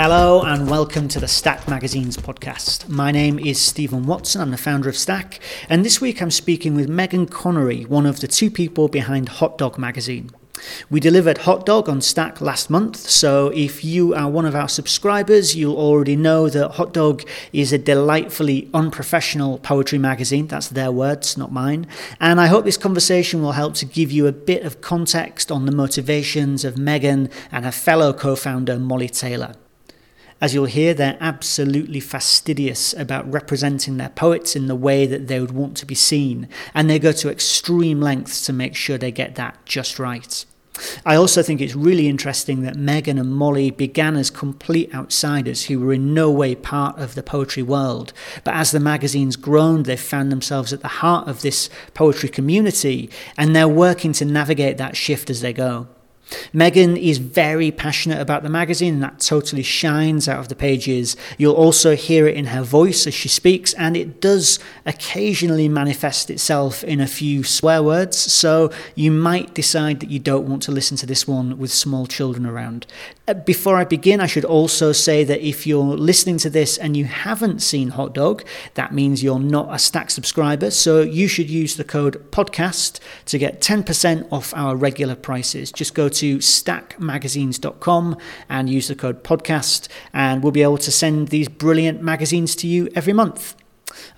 Hello and welcome to the Stack Magazine's podcast. My name is Stephen Watson, I'm the founder of Stack, and this week I'm speaking with Megan Connery, one of the two people behind Hot Dog Magazine. We delivered Hot Dog on Stack last month, so if you are one of our subscribers, you'll already know that Hot Dog is a delightfully unprofessional poetry magazine. That's their words, not mine. And I hope this conversation will help to give you a bit of context on the motivations of Megan and her fellow co founder, Molly Taylor. As you'll hear, they're absolutely fastidious about representing their poets in the way that they would want to be seen, and they go to extreme lengths to make sure they get that just right. I also think it's really interesting that Megan and Molly began as complete outsiders who were in no way part of the poetry world. But as the magazine's grown, they've found themselves at the heart of this poetry community, and they're working to navigate that shift as they go. Megan is very passionate about the magazine, and that totally shines out of the pages. You'll also hear it in her voice as she speaks, and it does occasionally manifest itself in a few swear words. So you might decide that you don't want to listen to this one with small children around. Uh, before I begin, I should also say that if you're listening to this and you haven't seen Hot Dog, that means you're not a Stack subscriber. So you should use the code podcast to get 10% off our regular prices. Just go to stackmagazines.com and use the code podcast, and we'll be able to send these brilliant magazines to you every month.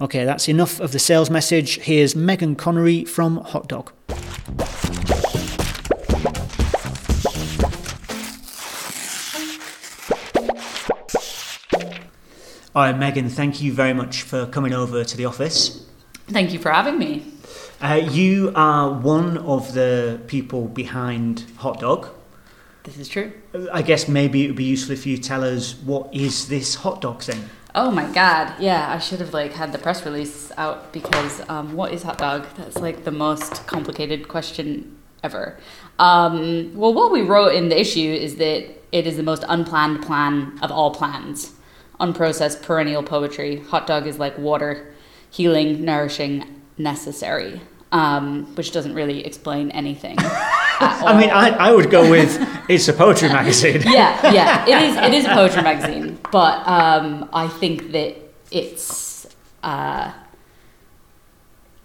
Okay, that's enough of the sales message. Here's Megan Connery from Hot Dog. All right, Megan, thank you very much for coming over to the office. Thank you for having me. Uh, you are one of the people behind Hot Dog. This is true. I guess maybe it would be useful if you tell us what is this hot dog thing. Oh my god! Yeah, I should have like had the press release out because um, what is hot dog? That's like the most complicated question ever. Um, well, what we wrote in the issue is that it is the most unplanned plan of all plans unprocessed perennial poetry. Hot dog is like water, healing, nourishing, necessary, um, which doesn't really explain anything. I mean, I, I would go with it's a poetry magazine. yeah, yeah, it is. It is a poetry magazine, but um, I think that it's. Uh,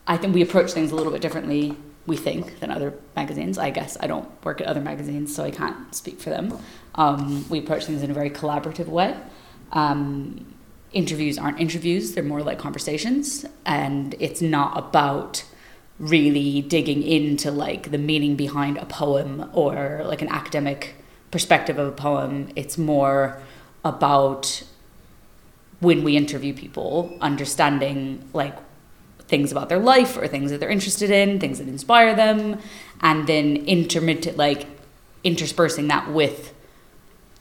I think we approach things a little bit differently. We think than other magazines. I guess I don't work at other magazines, so I can't speak for them. Um, we approach things in a very collaborative way um, interviews aren't interviews, they're more like conversations. And it's not about really digging into like the meaning behind a poem or like an academic perspective of a poem. It's more about when we interview people, understanding like things about their life or things that they're interested in, things that inspire them, and then intermittent like interspersing that with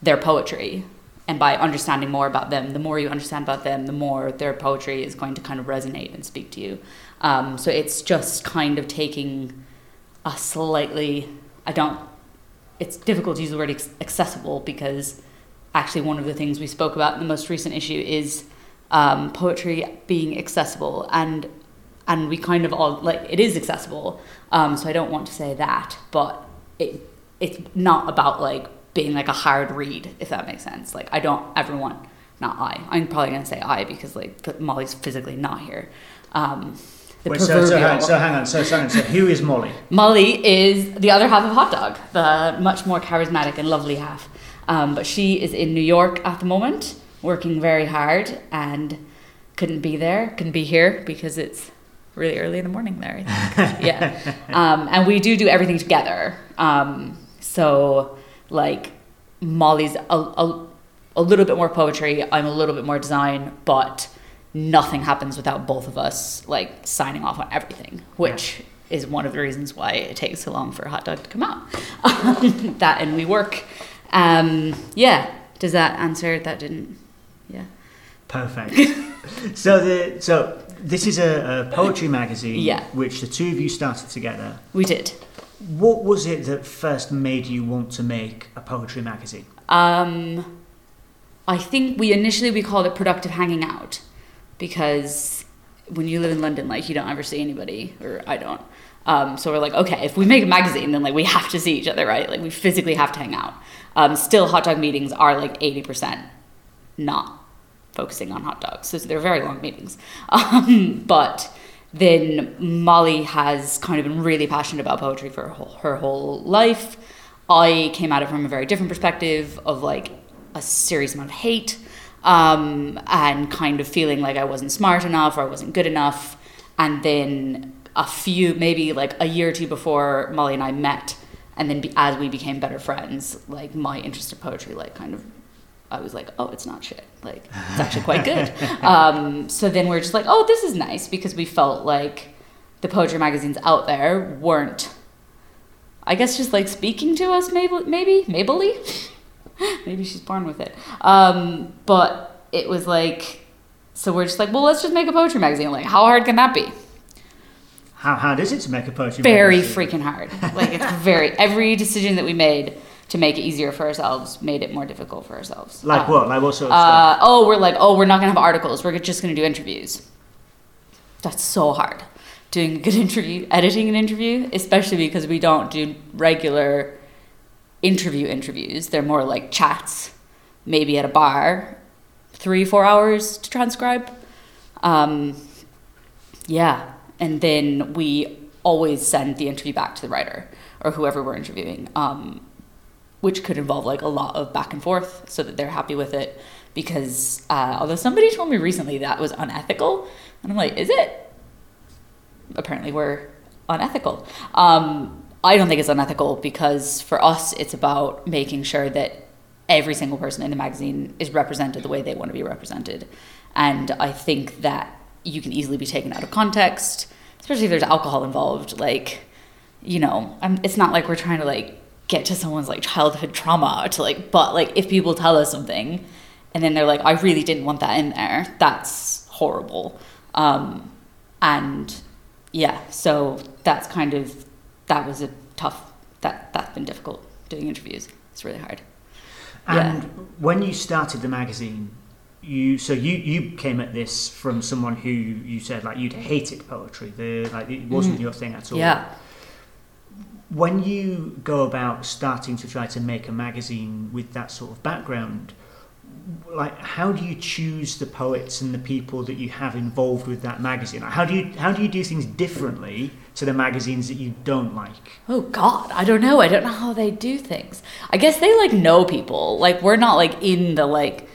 their poetry and by understanding more about them the more you understand about them the more their poetry is going to kind of resonate and speak to you. Um, so it's just kind of taking a slightly i don't it's difficult to use the word accessible because actually one of the things we spoke about in the most recent issue is um, poetry being accessible and and we kind of all like it is accessible. Um, so i don't want to say that but it it's not about like being like a hard read, if that makes sense. Like I don't ever want, not I. I'm probably gonna say I because like Molly's physically not here. Um, Wait, so, so, hang, so hang on, so, so, so who is Molly? Molly is the other half of Hot Dog, the much more charismatic and lovely half. Um, but she is in New York at the moment, working very hard and couldn't be there, couldn't be here because it's really early in the morning there. yeah, um, and we do do everything together. Um, so like Molly's a, a, a little bit more poetry, I'm a little bit more design, but nothing happens without both of us like signing off on everything, which yeah. is one of the reasons why it takes so long for a Hot Dog to come out. that and we work. Um, yeah, does that answer? That didn't. Yeah. Perfect. so the so this is a, a poetry magazine. Yeah. Which the two of you started together. We did. What was it that first made you want to make a poetry magazine? Um, I think we initially we called it productive hanging out because when you live in London, like you don't ever see anybody, or I don't. Um, so we're like, okay, if we make a magazine, then like we have to see each other, right? Like we physically have to hang out. Um, still, hot dog meetings are like eighty percent not focusing on hot dogs. So they're very long meetings. Um, but then Molly has kind of been really passionate about poetry for her whole, her whole life. I came at it from a very different perspective of like a serious amount of hate um, and kind of feeling like I wasn't smart enough or I wasn't good enough. And then a few, maybe like a year or two before Molly and I met, and then be, as we became better friends, like my interest in poetry, like kind of, I was like, oh, it's not shit. Like it's actually quite good. um, so then we're just like, oh, this is nice because we felt like the poetry magazines out there weren't, I guess, just like speaking to us. Maybe, maybe, maybe. Maybe she's born with it. Um, but it was like, so we're just like, well, let's just make a poetry magazine. Like, how hard can that be? How hard is it to make a poetry magazine? very magazine? freaking hard. Like, it's very, every decision that we made to make it easier for ourselves made it more difficult for ourselves. Like Um, what? Like what sort of Uh, stuff? oh, we're like, oh, we're not gonna have articles. We're just gonna do interviews. That's so hard. Doing a good interview, editing an interview, especially because we don't do regular interview interviews. They're more like chats, maybe at a bar, three, four hours to transcribe. Um, yeah. And then we always send the interview back to the writer or whoever we're interviewing. Um, which could involve like a lot of back and forth so that they're happy with it because uh, although somebody told me recently that was unethical and i'm like is it? Apparently we're unethical. Um, i don't think it's unethical because for us it's about making sure that every single person in the magazine is represented the way they want to be represented. And i think that you can easily be taken out of context especially if there's alcohol involved like you know I'm, it's not like we're trying to like get to someone's like childhood trauma to like but like if people tell us something and then they're like i really didn't want that in there that's horrible um, and yeah so that's kind of that was a tough that that's been difficult doing interviews it's really hard And yeah. when you started the magazine, you so you you came at this from someone who you said like you'd hated poetry. The like it wasn't Mm. your thing at all. yeah When you go about starting to try to make a magazine with that sort of background, like how do you choose the poets and the people that you have involved with that magazine? How do you how do you do things differently to the magazines that you don't like? Oh God, I don't know. I don't know how they do things. I guess they like know people. Like we're not like in the like,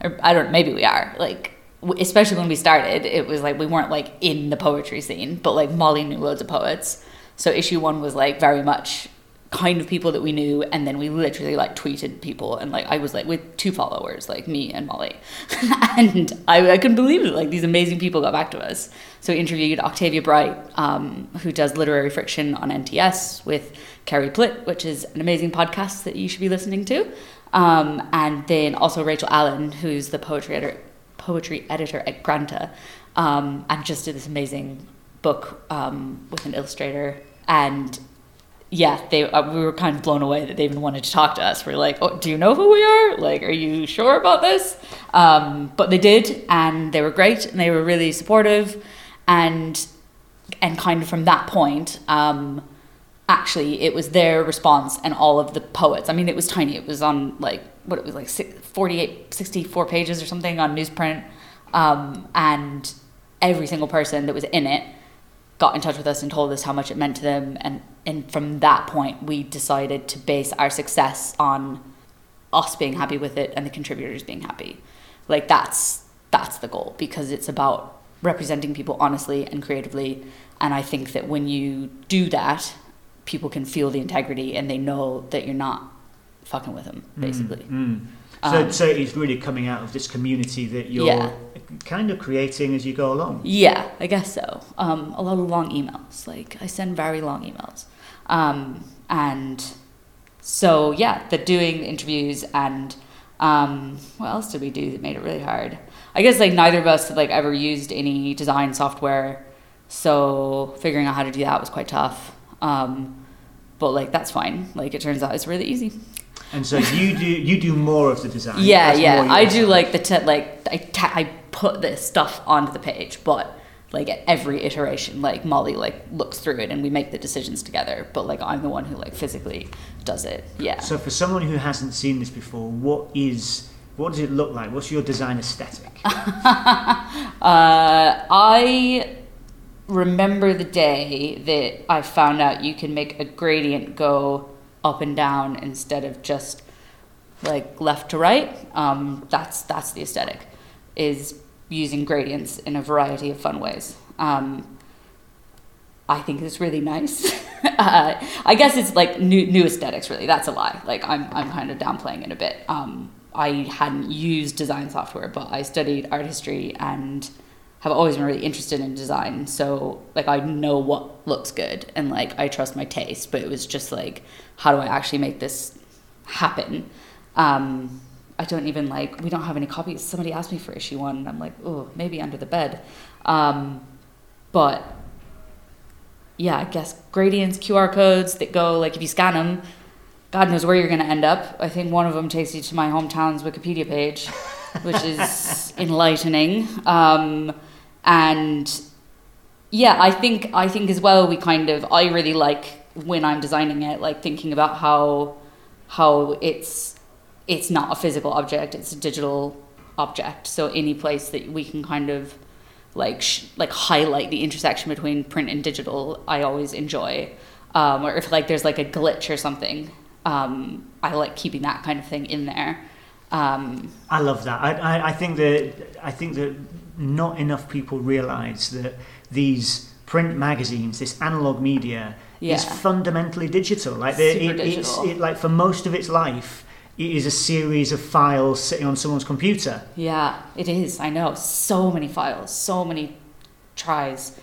I don't. Maybe we are. Like especially when we started, it was like we weren't like in the poetry scene, but like Molly knew loads of poets. So issue one was like very much kind of people that we knew, and then we literally like tweeted people, and like I was like with two followers, like me and Molly, and I, I couldn't believe it. Like these amazing people got back to us. So we interviewed Octavia Bright, um, who does Literary Friction on NTS with Carrie Plitt, which is an amazing podcast that you should be listening to. Um, and then also Rachel Allen, who's the poetry editor, poetry editor at Granta, um, and just did this amazing book um, with an illustrator. And yeah, they uh, we were kind of blown away that they even wanted to talk to us. We're like, oh, do you know who we are? Like, are you sure about this? Um, but they did, and they were great, and they were really supportive, and and kind of from that point, um, actually, it was their response and all of the poets. I mean, it was tiny. It was on like what it was like six- 48, 64 pages or something on newsprint, um, and every single person that was in it got in touch with us and told us how much it meant to them and and from that point we decided to base our success on us being happy with it and the contributors being happy. Like that's that's the goal because it's about representing people honestly and creatively and i think that when you do that people can feel the integrity and they know that you're not fucking with them basically. Mm, mm. So, Um, so it's really coming out of this community that you're Yeah. kind of creating as you go along. Yeah, I guess so. Um, a lot of long emails. Like I send very long emails, um, and so yeah, the doing interviews and um, what else did we do that made it really hard? I guess like neither of us had like ever used any design software, so figuring out how to do that was quite tough. Um, but like that's fine. Like it turns out it's really easy. And so you do you do more of the design. Yeah, That's yeah. I do like the te- like I ta- I put this stuff onto the page, but like at every iteration, like Molly like looks through it and we make the decisions together. But like I'm the one who like physically does it. Yeah. So for someone who hasn't seen this before, what is What does it look like? What's your design aesthetic? Uh, I remember the day that I found out you can make a gradient go up and down instead of just like left to right. Um, that's that's the aesthetic, is using gradients in a variety of fun ways. Um, I think it's really nice. uh, I guess it's like new new aesthetics. Really, that's a lie. Like I'm I'm kind of downplaying it a bit. Um, I hadn't used design software, but I studied art history and have always been really interested in design. So like I know what looks good and like I trust my taste. But it was just like, how do I actually make this happen? Um, I don't even like. We don't have any copies. Somebody asked me for issue one, and I'm like, oh, maybe under the bed. Um, but yeah, I guess gradients, QR codes that go like if you scan them, God knows where you're going to end up. I think one of them takes you to my hometown's Wikipedia page, which is enlightening. Um, and yeah, I think I think as well we kind of I really like when I'm designing it, like thinking about how how it's it's not a physical object; it's a digital object. So any place that we can kind of like sh- like highlight the intersection between print and digital, I always enjoy. Um, or if like there's like a glitch or something, um, I like keeping that kind of thing in there. Um, I love that. I, I, I think that I think that not enough people realise that these print magazines, this analog media, Yeah. is fundamentally digital. Like the, it, it's it, like for most of its life, it is a series of files sitting on someone's computer. Yeah, it is. I know. So many files, so many tries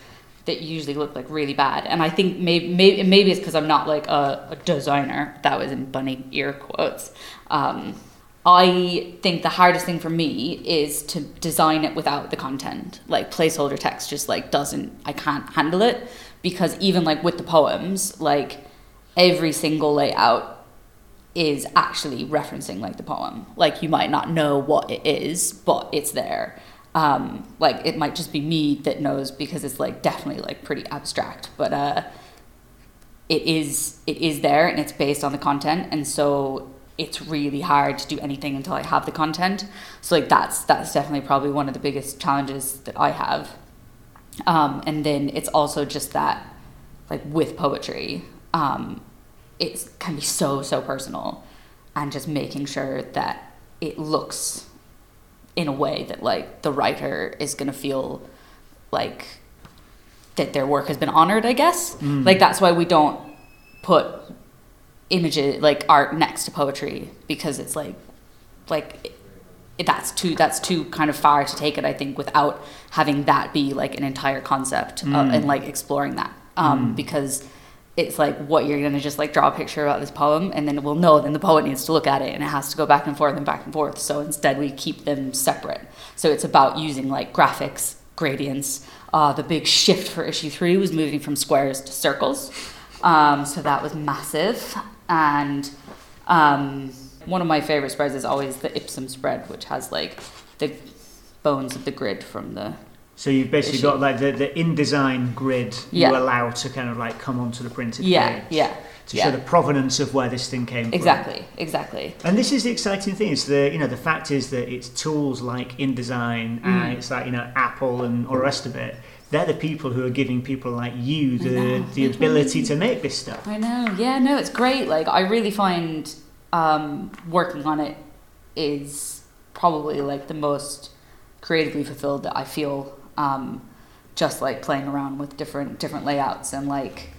that usually look like really bad. And I think maybe maybe, maybe it's because I'm not like a, a designer. That was in bunny ear quotes. Um, I think the hardest thing for me is to design it without the content. Like placeholder text just like doesn't. I can't handle it because even like with the poems, like every single layout is actually referencing like the poem. Like you might not know what it is, but it's there. Um, like it might just be me that knows because it's like definitely like pretty abstract, but uh, it is it is there and it's based on the content, and so it's really hard to do anything until I have the content. So like that's that's definitely probably one of the biggest challenges that I have. Um, and then it's also just that like with poetry, um, it can be so so personal and just making sure that it looks in a way that like the writer is going to feel like that their work has been honored i guess Mm. like that's why we don't put images like art next to poetry because it's like like that's too that's too kind of far to take it i think without having that be like an entire concept Mm. and like exploring that. Um, Mm. because it's like what you're gonna just like draw a picture about this poem and then we'll know then the poet needs to look at it and it has to go back and forth and back and forth. So instead we keep them separate. So it's about using like graphics gradients. Uh, the big shift for issue three was moving from squares to circles. Um, so that was massive. And um, one of my favorite spreads is always the ipsum spread which has like the bones of the grid from the So you've basically Issue. got like the, the InDesign grid Yeah. you allow to kind of like come onto the printed yeah page yeah to yeah. show the provenance of where this thing came from. exactly exactly And this is the exciting thing. Is the you know the fact is that it's tools like InDesign Mm. and it's like you know Apple and all the rest of it. They're the people who are giving people like you the the ability to make this stuff. I know. Yeah, no, it's great. Like I really find um, working on it is probably like the most creatively fulfilled that I feel. Um, just like playing around with different different layouts and like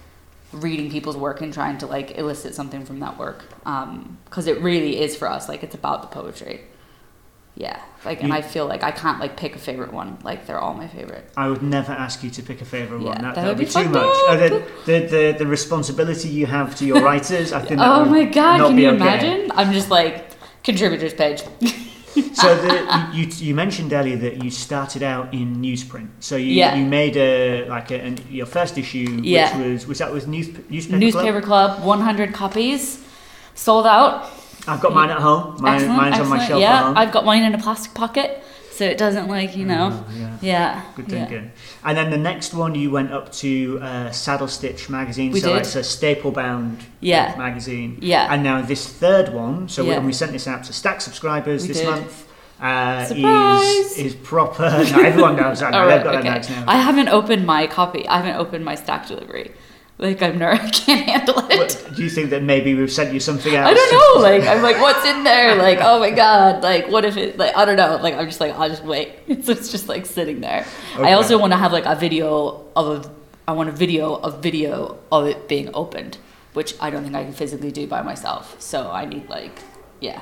reading people's work and trying to like elicit something from that work. Because it really is for us. Like it's about the poetry. Yeah. Like, and You- I feel like I can't like pick a favorite one. Like they're all my favorite. I would never ask you to pick a favourite one. Yeah, That, that that would be, be too much. Uh, the, the, the, the responsibility you have to your writers, I think that Oh my god! Can you okay. imagine? I'm just like contributors page. So the, you, you you mentioned earlier that you started out in newsprint. So you, Yeah. you made a like a, an, your first issue, Yeah. which was was that was news, newspaper, Newspaper Club? Club, 100 copies, sold out. I've got mine at home. Mine, excellent, mine's on my shelf yeah, at home. I've got mine in a plastic pocket. so it doesn't like you know. Oh, yeah. Yeah. Good yeah. thinking. And then the next one, you went up to uh, Saddle Stitch magazine. We so did. it's a staple bound Yeah. magazine. Yeah. And now this third one, so Yeah. when we sent this out to Stack subscribers We this did. month, uh, is is proper. no, everyone knows that. All They've right, got okay. their mags now. I haven't opened my copy. I haven't opened my stack delivery. Like I'm nervous. I can't handle it. What- do you think that maybe we've sent you something else? I don't know. Like I'm like, what's in there? Like, oh my god. Like, what if it? Like, I don't know. Like, I'm just like, I'll just wait. So it's just like sitting there. Okay. I also want to have like a video of a. I want a video of video of it being opened, which I don't think I can physically do by myself. So I need like, yeah.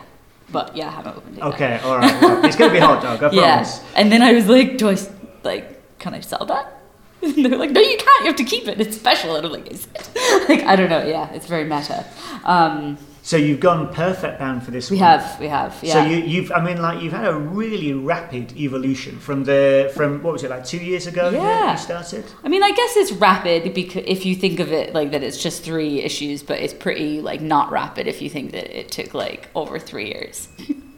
But yeah, I haven't opened it. Okay, all right. Well, it's going to be hot dog, I promise. Yeah. And then I was like, do I like? Can I sell that? And they're like, no, you can't. You have to keep it. It's special. And I'm like, is it? like, I don't know. Yeah, it's very meta. Um, So you've gone perfect bound for this we one. have, we have. Yeah. So you, you've, I mean, like you've had a really rapid evolution from the from what was it like two years ago? that Yeah. you started. I mean, I guess it's rapid because if you think of it like that, it's just three issues, but it's pretty like not rapid if you think that it took like over three years,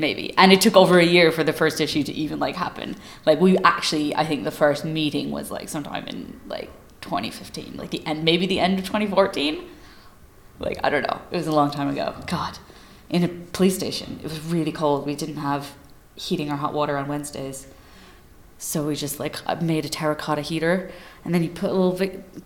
maybe. And it took over a year for the first issue to even like happen. Like we actually, I think the first meeting was like sometime in like 2015, like the end, maybe the end of 2014. Like I don't know, it was a long time ago. God, in a police station, it was really cold. We didn't have heating our hot water on Wednesdays. So we just like made a terracotta heater, and then you put little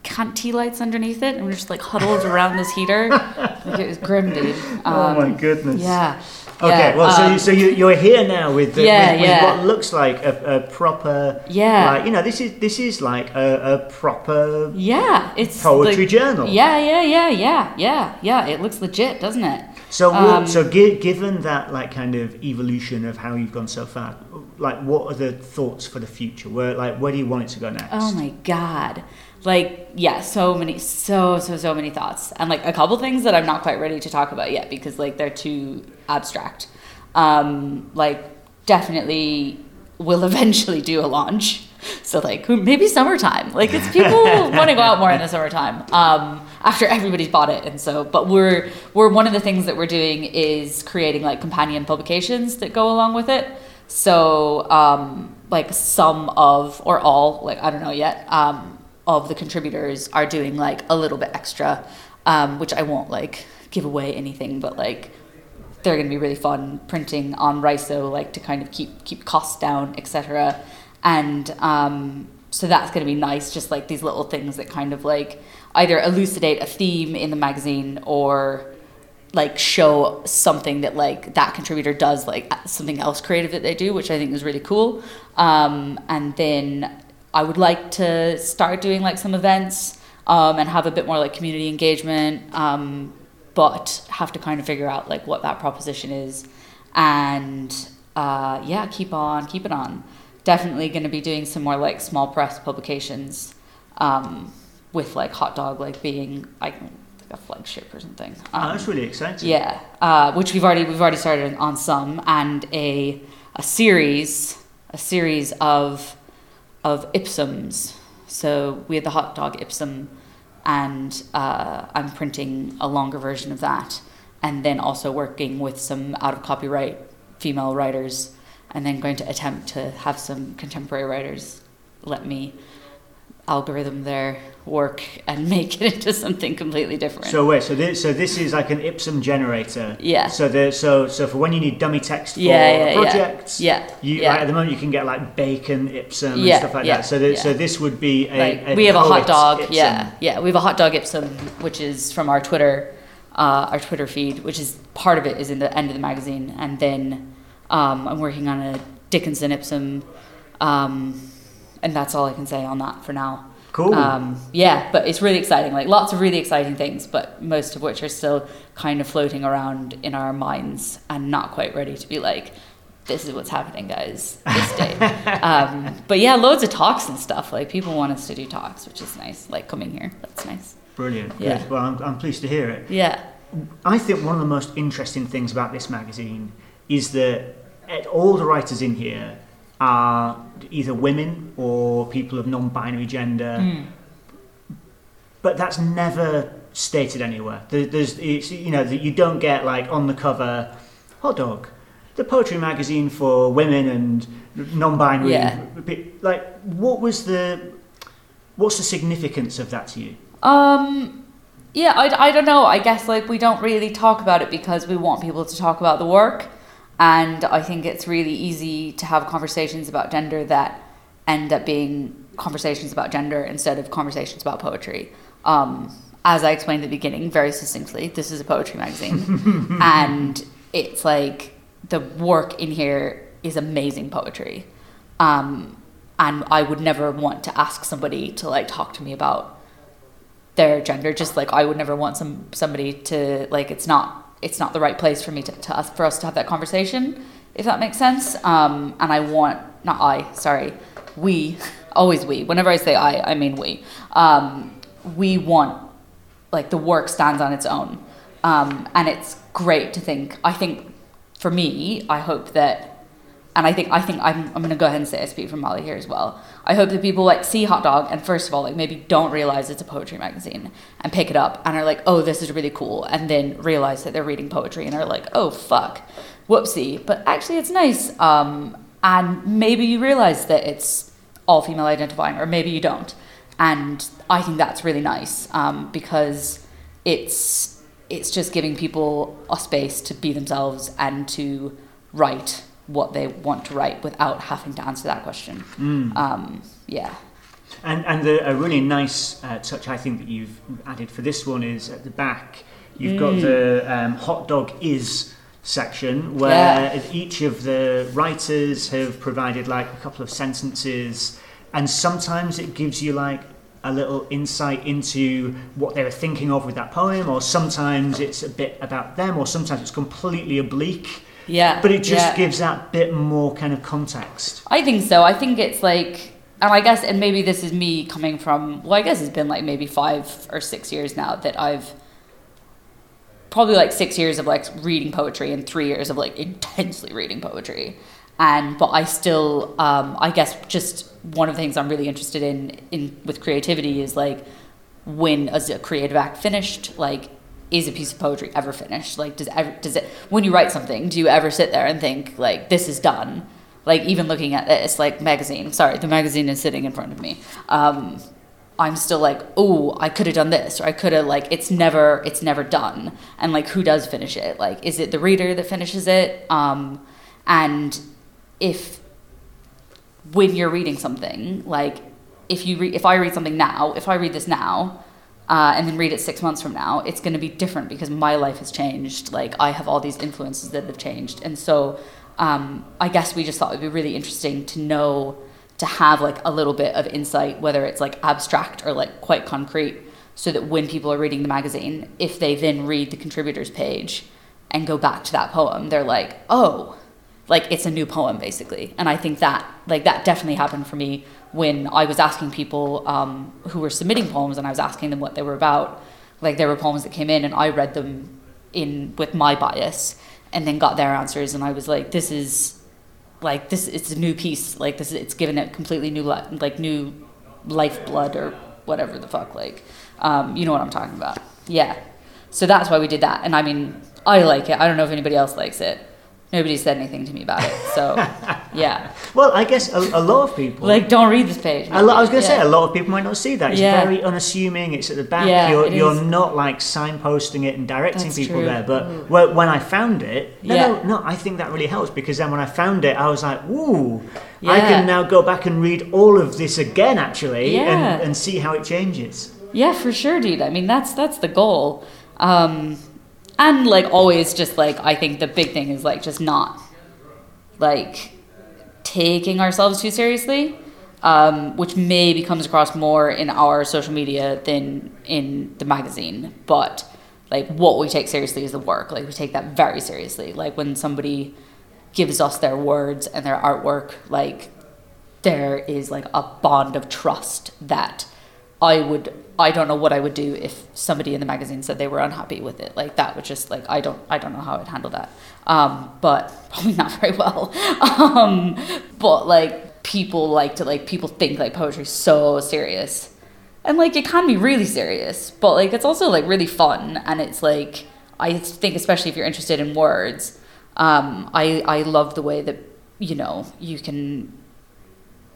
cant tea lights underneath it, and we're just like huddled around this heater. Like it was grim, dude. oh my Um, goodness. Yeah. Okay, yeah, well, so, um, you, so you, you're here now with, the, Yeah, with, with yeah. what looks like a, a proper, Yeah. like, you know, this is this is like a, a proper yeah, it's poetry like- journal. Yeah, yeah, yeah, yeah, yeah, yeah. It looks legit, doesn't it? So, Um, so gi- given that like kind of evolution of how you've gone so far, like, what are the thoughts for the future? Where, like, where do you want it to go next? Oh my god. Like, yeah, so many, so, so, so many thoughts. And like a couple things that I'm not quite ready to talk about yet because like they're too abstract. Um, like, definitely will eventually do a launch. So like maybe summertime. Like it's people want to go out more in the summertime. Um, after everybody's bought it, and so but we're we're one of the things that we're doing is creating like companion publications that go along with it. So um, like some of or all like I don't know yet um, of the contributors are doing like a little bit extra, um, which I won't like give away anything, but like they're going to be really fun printing on Riso, like to kind of keep keep costs down, etc. And um, so that's going to be nice, just like these little things that kind of like either elucidate a theme in the magazine or like show something that like that contributor does like something else creative that they do which i think is really cool um, and then i would like to start doing like some events um, and have a bit more like community engagement um, but have to kind of figure out like what that proposition is. And uh, yeah keep on keep it on. Definitely going to be doing some more like small press publications um, with like hot dog like being like a flagship or something. Oh, um, that's really exciting. yeah, uh, which we've already we've already started on some, and a a series a series of of ipsums. So we had the hot dog ipsum, and uh, I'm printing a longer version of that, and then also working with some out of copyright female writers, and then going to attempt to have some contemporary writers let me algorithm their work and make it into something completely different. So wait, so this, so this is like an Ipsum generator. Yeah. So the so so for when you need dummy text for Yeah, yeah, yeah. projects. Yeah, You yeah. like, at the moment you can get like bacon Ipsum and stuff like yeah, that. So the, yeah. so this would be a, like a we have a hot dog Ipsum. yeah yeah we have a hot dog ipsum which is from our twitter uh, our twitter feed which is part of it is in the end of the magazine and then um, i'm working on a dickinson ipsum um, and that's all i can say on that for now Cool. um, yeah but it's really exciting like lots of really exciting things but most of which are still kind of floating around in our minds and not quite ready to be like this is what's happening guys this day um, but yeah loads of talks and stuff like people want us to do talks which is nice like coming here that's nice Brilliant. yeah. Good. Well, I'm, I'm pleased to hear it. yeah I think one of the most interesting things about this magazine is that all the writers in here are either women or people of non-binary gender, Mm. but that's never stated anywhere. There, there's, it's, you know, that you don't get like on the cover, hot dog, the poetry magazine for women and non-binary. Yeah. Like, what was the what's the significance of that to you? Um, yeah, I, I don't know. I guess like we don't really talk about it because we want people to talk about the work, and I think it's really easy to have conversations about gender that end up being conversations about gender instead of conversations about poetry. Um, as I explained at the beginning, very succinctly, this is a poetry magazine, and it's like the work in here is amazing poetry. Um, and I would never want to ask somebody to like talk to me about their gender just like i would never want some somebody to like it's not it's not the right place for me to, to us for us to have that conversation if that makes sense. Um and i want not i sorry we always we. Whenever i say i i mean we. Um we want like the work stands on its own. Um and it's great to think i think for me i hope that and I think I think I'm I'm gonna go ahead and say I speak from Molly here as well. I hope that people like see Hot Dog and first of all like maybe don't realize it's a poetry magazine and pick it up and are like oh this is really cool and then realize that they're reading poetry and are like oh fuck. Whoopsie. But actually it's nice um, and maybe you realize that it's all female identifying or maybe you don't. And I think that's really nice um, because it's it's just giving people a space to be themselves and to write what they want to write without having to answer that question. Um, yeah. And and the, a really nice uh, touch I think that you've added for this one is at the back. You've got the um, hot dog is section where Yeah. each of the writers have provided like a couple of sentences, and sometimes it gives you like a little insight into what they were thinking of with that poem, or sometimes it's a bit about them, or sometimes it's completely oblique. Yeah. But it just yeah. gives that bit more kind of context. I think so. I think it's like, and I guess, and maybe this is me coming from, well, I guess it's been like maybe five or six years now that I've probably like six years of like reading poetry and three years of like intensely reading poetry. And, but I still, um, I guess just one of the things I'm really interested in, in with creativity is like when is a creative act finished? Like, is a piece of poetry ever finished? Like, does ever, does it, when you write something, do you ever sit there and think like, this is done? like even looking at this like magazine sorry the magazine is sitting in front of me um, i'm still like oh i could have done this or i could have like it's never it's never done and like who does finish it like is it the reader that finishes it um, and if when you're reading something like if you read if i read something now if i read this now uh, and then read it six months from now. It's going to be different because my life has changed. Like i have all these influences that have changed. And so um, i guess we just thought it would be really interesting to know to have like a little bit of insight whether it's like abstract or like quite concrete so that when people are reading the magazine if they then read the contributors page and go back to that poem they're like oh like it's a new poem basically. And i think that like that definitely happened for me when i was asking people um, who were submitting poems and i was asking them what they were about like there were poems that came in and i read them in with my bias and then got their answers and i was like this is like this it's a new piece like this it's given it completely new li- like new lifeblood or whatever the fuck like um, you know what i'm talking about. Yeah. So that's why we did that. And i mean i like it. I don't know if anybody else likes it nobody said anything to me about it so yeah Well, I guess a, a lot of people like don't read this page A lot, I was going to say a lot of people might not see that. It's Yeah. very unassuming. It's at the back. Yeah, you're you're is. not like signposting it and directing That's people true. there. But wh- when I found it, no, Yeah. no, no, I think that really helps because then when I found it, I was like, ooh, I can now go back and read all of this again, actually, Yeah. and, and see how it changes. Yeah, for sure, dude. I mean, that's that's the goal. Um, and like always, just like I think the big thing is like just not like taking ourselves too seriously, um, which maybe comes across more in our social media than in the magazine. But like what we take seriously is the work. Like we take that very seriously. Like when somebody gives us their words and their artwork, like there is like a bond of trust that I would I don't know what I would do if somebody in the magazine said they were unhappy with it. Like that would just like I don't I don't know how I'd handle that. Um, but probably not very well. Um, but like people like to like people think like poetry's so serious. And like it can be really serious, but like it's also like really fun and it's like I think especially if you're interested in words, Um, I I love the way that you know you can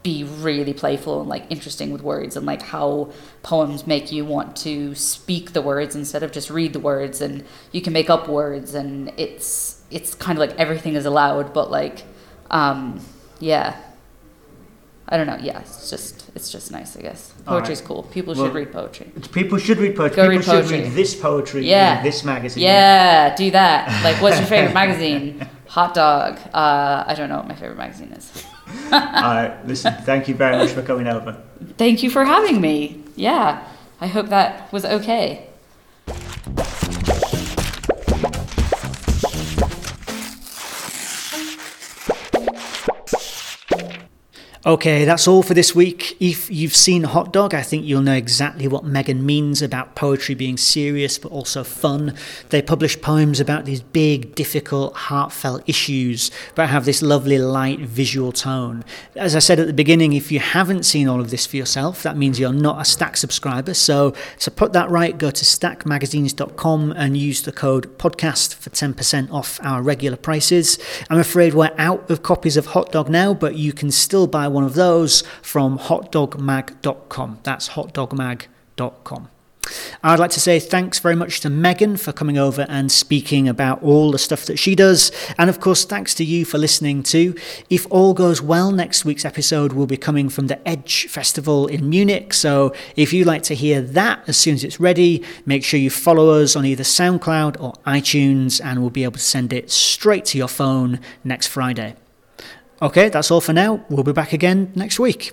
be really playful and like interesting with words and like how poems make you want to speak the words instead of just read the words and you can make up words and it's it's kind of like everything is allowed but like um, yeah I don't know. Yeah, it's just it's just nice. I guess poetry's right. cool. People Well, should read poetry. People should read poetry. Go People read should read this poetry Yeah. in this magazine. Yeah, do that. Like, what's your favorite magazine? Hot Dog. Uh, I don't know what my favorite magazine is. All right. Listen, thank you very much for coming over. Thank you for having me. Yeah, I hope that was okay. Okay, that's all for this week. If you've seen Hot Dog, I think you'll know exactly what Megan means about poetry being serious but also fun. They publish poems about these big, difficult, heartfelt issues, but have this lovely, light visual tone. As I said at the beginning, if you haven't seen all of this for yourself, that means you're not a Stack subscriber. So, to put that right, go to stackmagazines.com and use the code podcast for 10% off our regular prices. I'm afraid we're out of copies of Hot Dog now, but you can still buy one of those from hotdogmag.com. That's hotdogmag.com. I'd like to say thanks very much to Megan for coming over and speaking about all the stuff that she does. And of course, thanks to you for listening too. If all goes well, next week's episode will be coming from the Edge Festival in Munich. So if you'd like to hear that as soon as it's ready, make sure you follow us on either SoundCloud or iTunes, and we'll be able to send it straight to your phone next Friday. Okay, that's all for now. We'll be back again next week.